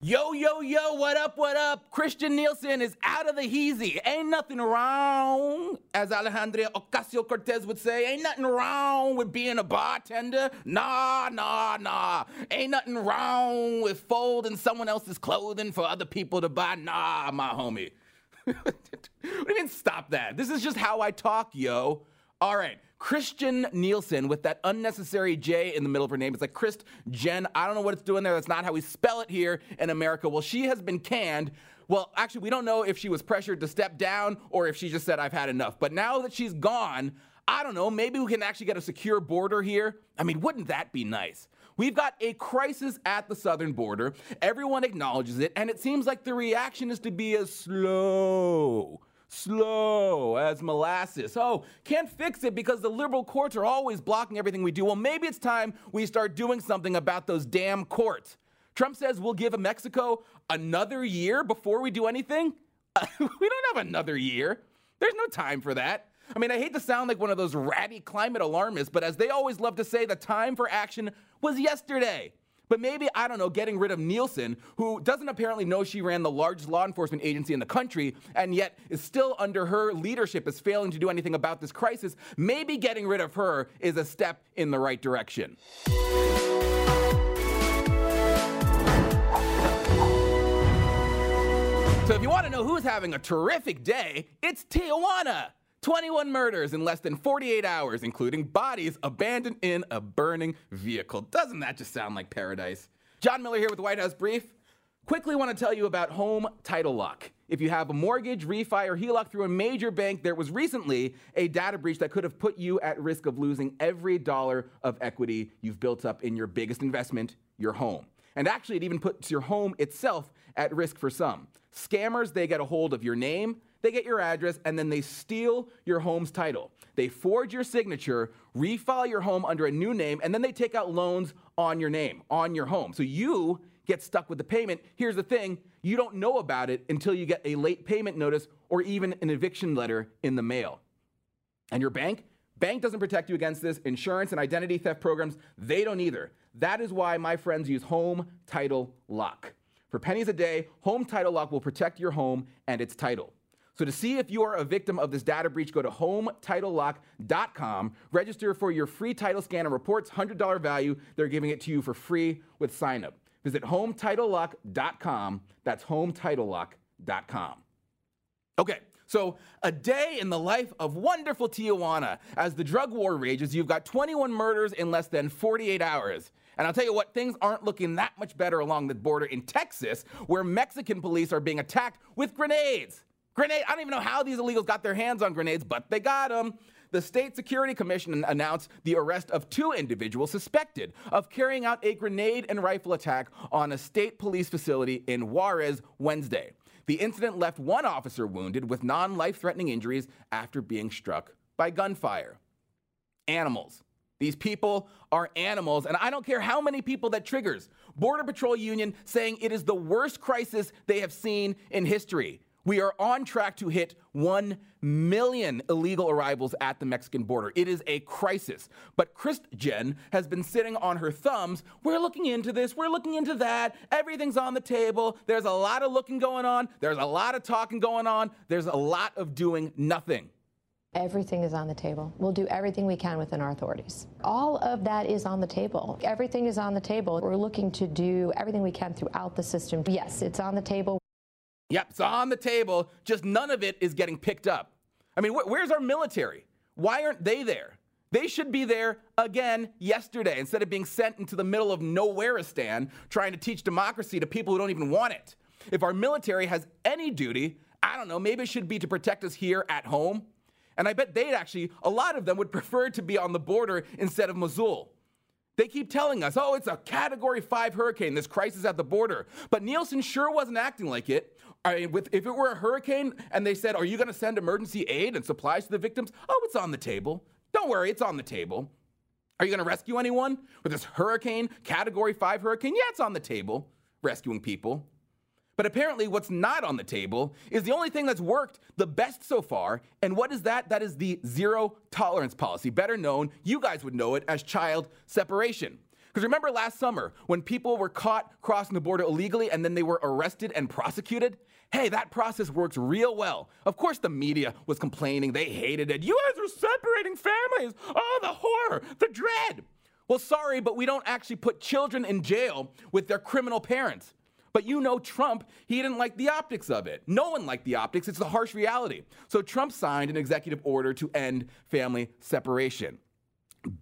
Yo, yo, yo, what up, what up? Kirstjen Nielsen is out of the heezy. Ain't nothing wrong, as Alejandra Ocasio Cortez would say, ain't nothing wrong with being a bartender. Nah, nah, nah. Ain't nothing wrong with folding someone else's clothing for other people to buy. Nah, my homie. what do you mean, stop that? This is just how I talk, yo. All right. Kirstjen Nielsen with that unnecessary J in the middle of her name. It's like Christ Jen. I don't know what it's doing there. That's not how we spell it here in America. Well, she has been canned. Well, actually, we don't know if she was pressured to step down or if she just said, I've had enough. But now that she's gone, I don't know, maybe we can actually get a secure border here. I mean, wouldn't that be nice? We've got a crisis at the southern border. Everyone acknowledges it, and it seems like the reaction is to be as slow slow as molasses. Oh, can't fix it because the liberal courts are always blocking everything we do. Well, maybe it's time we start doing something about those damn courts. Trump says we'll give Mexico another year before we do anything. we don't have another year. There's no time for that. I mean, I hate to sound like one of those ratty climate alarmists, but as they always love to say, the time for action was yesterday. But maybe, I don't know, getting rid of Nielsen, who doesn't apparently know she ran the largest law enforcement agency in the country, and yet is still under her leadership is failing to do anything about this crisis, maybe getting rid of her is a step in the right direction. So if you want to know who's having a terrific day, it's Tijuana. 21 murders in less than 48 hours, including bodies abandoned in a burning vehicle. Doesn't that just sound like paradise? Jon Miller here with the White House Brief. Quickly want to tell you about Home Title Lock. If you have a mortgage, refi, or HELOC through a major bank, there was recently a data breach that could have put you at risk of losing every dollar of equity you've built up in your biggest investment, your home. And actually, it even puts your home itself at risk for some. Scammers, they get a hold of your name, they get your address, and then they steal your home's title. They forge your signature, refile your home under a new name, and then they take out loans on your name, on your home. So you get stuck with the payment. Here's the thing you don't know about it until you get a late payment notice or even an eviction letter in the mail. And your bank? Bank doesn't protect you against this. Insurance and identity theft programs, they don't either. That is why my friends use Home Title Lock. For pennies a day, Home Title Lock will protect your home and its title. So to see if you are a victim of this data breach, go to hometitlelock.com, register for your free title scan and reports $100 value. They're giving it to you for free with sign up. Visit hometitlelock.com. That's hometitlelock.com. Okay, so a day in the life of wonderful Tijuana. As the drug war rages, you've got 21 murders in less than 48 hours. And I'll tell you what, things aren't looking that much better along the border in Texas, where Mexican police are being attacked with grenades. Grenade, I don't even know how these illegals got their hands on grenades, but they got them. The State Security Commission announced the arrest of two individuals suspected of carrying out a grenade and rifle attack on a state police facility in Juarez Wednesday. The incident left one officer wounded with non life threatening injuries after being struck by gunfire. Animals. These people are animals, and I don't care how many people that triggers. Border Patrol Union saying it is the worst crisis they have seen in history. We are on track to hit 1 million illegal arrivals at the Mexican border. It is a crisis. But Christjen has been sitting on her thumbs. We're looking into this, we're looking into that. Everything's on the table. There's a lot of looking going on, there's a lot of talking going on, there's a lot of doing nothing. Everything is on the table. We'll do everything we can within our authorities. All of that is on the table. Everything is on the table. We're looking to do everything we can throughout the system. Yes, it's on the table. Yep, it's on the table, just none of it is getting picked up. I mean, wh- where's our military? Why aren't they there? They should be there again yesterday instead of being sent into the middle of nowhereistan trying to teach democracy to people who don't even want it. If our military has any duty, I don't know, maybe it should be to protect us here at home. And I bet they'd actually, a lot of them would prefer to be on the border instead of Mosul. They keep telling us, oh, it's a category five hurricane, this crisis at the border. But Nielsen sure wasn't acting like it. I with, if it were a hurricane and they said, are you going to send emergency aid and supplies to the victims? Oh, it's on the table. Don't worry, it's on the table. Are you going to rescue anyone with this hurricane, category five hurricane? Yeah, it's on the table, rescuing people. But apparently, what's not on the table is the only thing that's worked the best so far. And what is that? That is the zero tolerance policy, better known, you guys would know it as child separation. Because remember last summer when people were caught crossing the border illegally and then they were arrested and prosecuted? Hey, that process works real well. Of course, the media was complaining. They hated it. You guys are separating families. Oh, the horror, the dread. Well, sorry, but we don't actually put children in jail with their criminal parents. But you know, Trump, he didn't like the optics of it. No one liked the optics. It's the harsh reality. So Trump signed an executive order to end family separation.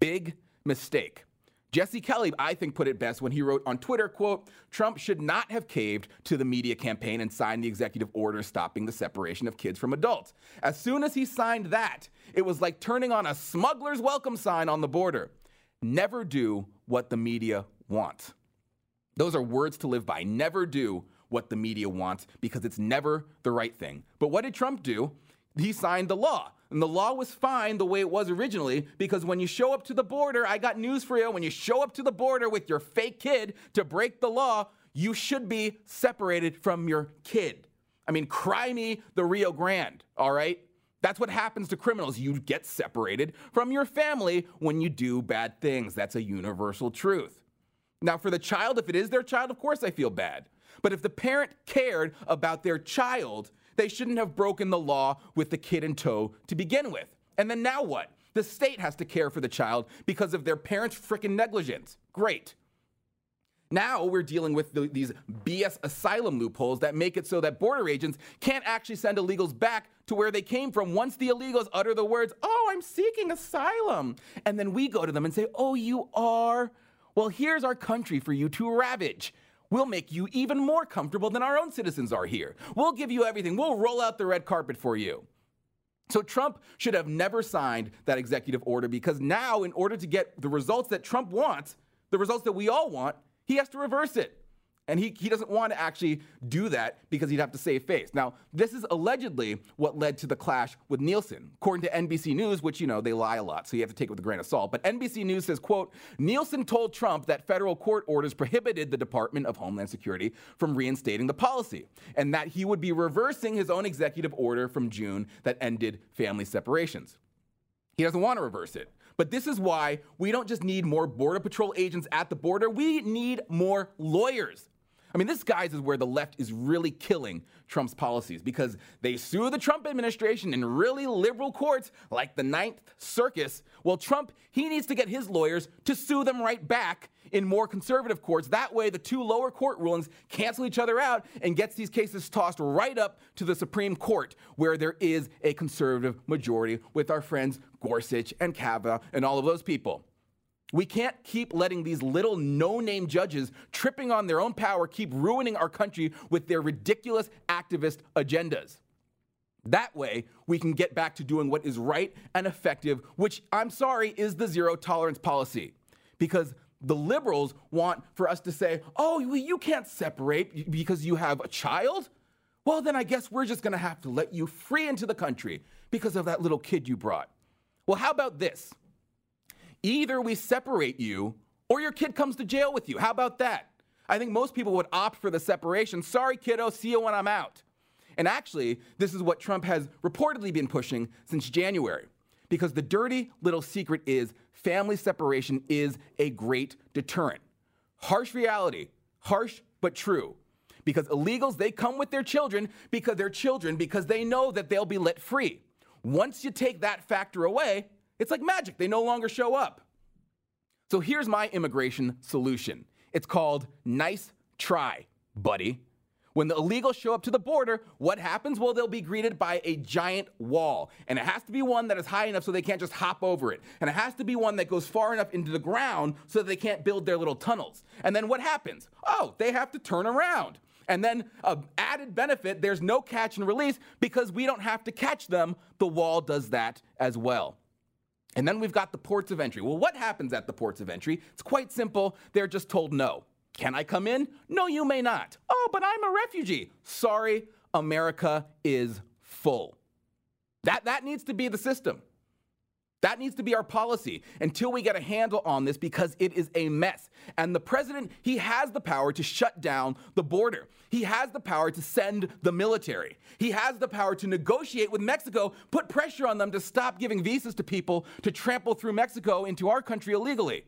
Big mistake. Jesse Kelly, I think, put it best when he wrote on Twitter, quote, Trump should not have caved to the media campaign and signed the executive order stopping the separation of kids from adults. As soon as he signed that, it was like turning on a smuggler's welcome sign on the border. Never do what the media wants. Those are words to live by. Never do what the media wants because it's never the right thing. But what did Trump do? He signed the law. And the law was fine the way it was originally because when you show up to the border, I got news for you. When you show up to the border with your fake kid to break the law, you should be separated from your kid. I mean, cry me the Rio Grande, all right? That's what happens to criminals. You get separated from your family when you do bad things. That's a universal truth. Now, for the child, if it is their child, of course I feel bad. But if the parent cared about their child, they shouldn't have broken the law with the kid in tow to begin with. And then now what? The state has to care for the child because of their parents' freaking negligence. Great. Now we're dealing with the, these BS asylum loopholes that make it so that border agents can't actually send illegals back to where they came from once the illegals utter the words, Oh, I'm seeking asylum. And then we go to them and say, Oh, you are? Well, here's our country for you to ravage. We'll make you even more comfortable than our own citizens are here. We'll give you everything. We'll roll out the red carpet for you. So Trump should have never signed that executive order because now, in order to get the results that Trump wants, the results that we all want, he has to reverse it. And he, he doesn't want to actually do that because he'd have to save face. Now, this is allegedly what led to the clash with Nielsen. According to NBC News, which, you know, they lie a lot, so you have to take it with a grain of salt. But NBC News says, quote, Nielsen told Trump that federal court orders prohibited the Department of Homeland Security from reinstating the policy, and that he would be reversing his own executive order from June that ended family separations. He doesn't want to reverse it. But this is why we don't just need more Border Patrol agents at the border, we need more lawyers. I mean, this, guys, is where the left is really killing Trump's policies because they sue the Trump administration in really liberal courts like the Ninth Circus. Well, Trump, he needs to get his lawyers to sue them right back in more conservative courts. That way, the two lower court rulings cancel each other out and gets these cases tossed right up to the Supreme Court, where there is a conservative majority with our friends Gorsuch and Kavanaugh and all of those people. We can't keep letting these little no name judges tripping on their own power keep ruining our country with their ridiculous activist agendas. That way, we can get back to doing what is right and effective, which I'm sorry is the zero tolerance policy. Because the liberals want for us to say, oh, you can't separate because you have a child? Well, then I guess we're just gonna have to let you free into the country because of that little kid you brought. Well, how about this? Either we separate you or your kid comes to jail with you. How about that? I think most people would opt for the separation. Sorry, kiddo, see you when I'm out. And actually, this is what Trump has reportedly been pushing since January. Because the dirty little secret is family separation is a great deterrent. Harsh reality, harsh but true. Because illegals, they come with their children because they're children because they know that they'll be let free. Once you take that factor away, it's like magic, they no longer show up. So here's my immigration solution it's called Nice Try, buddy. When the illegals show up to the border, what happens? Well, they'll be greeted by a giant wall. And it has to be one that is high enough so they can't just hop over it. And it has to be one that goes far enough into the ground so that they can't build their little tunnels. And then what happens? Oh, they have to turn around. And then, uh, added benefit, there's no catch and release because we don't have to catch them. The wall does that as well. And then we've got the ports of entry. Well, what happens at the ports of entry? It's quite simple. They're just told no. Can I come in? No, you may not. Oh, but I'm a refugee. Sorry, America is full. That, that needs to be the system. That needs to be our policy until we get a handle on this because it is a mess. And the president, he has the power to shut down the border. He has the power to send the military. He has the power to negotiate with Mexico, put pressure on them to stop giving visas to people to trample through Mexico into our country illegally.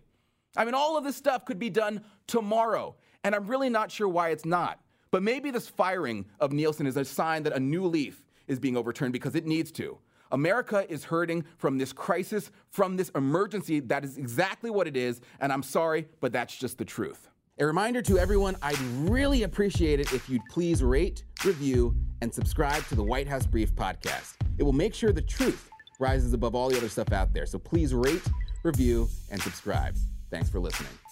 I mean, all of this stuff could be done tomorrow, and I'm really not sure why it's not. But maybe this firing of Nielsen is a sign that a new leaf is being overturned because it needs to. America is hurting from this crisis, from this emergency. That is exactly what it is, and I'm sorry, but that's just the truth. A reminder to everyone I'd really appreciate it if you'd please rate, review, and subscribe to the White House Brief podcast. It will make sure the truth rises above all the other stuff out there. So please rate, review, and subscribe. Thanks for listening.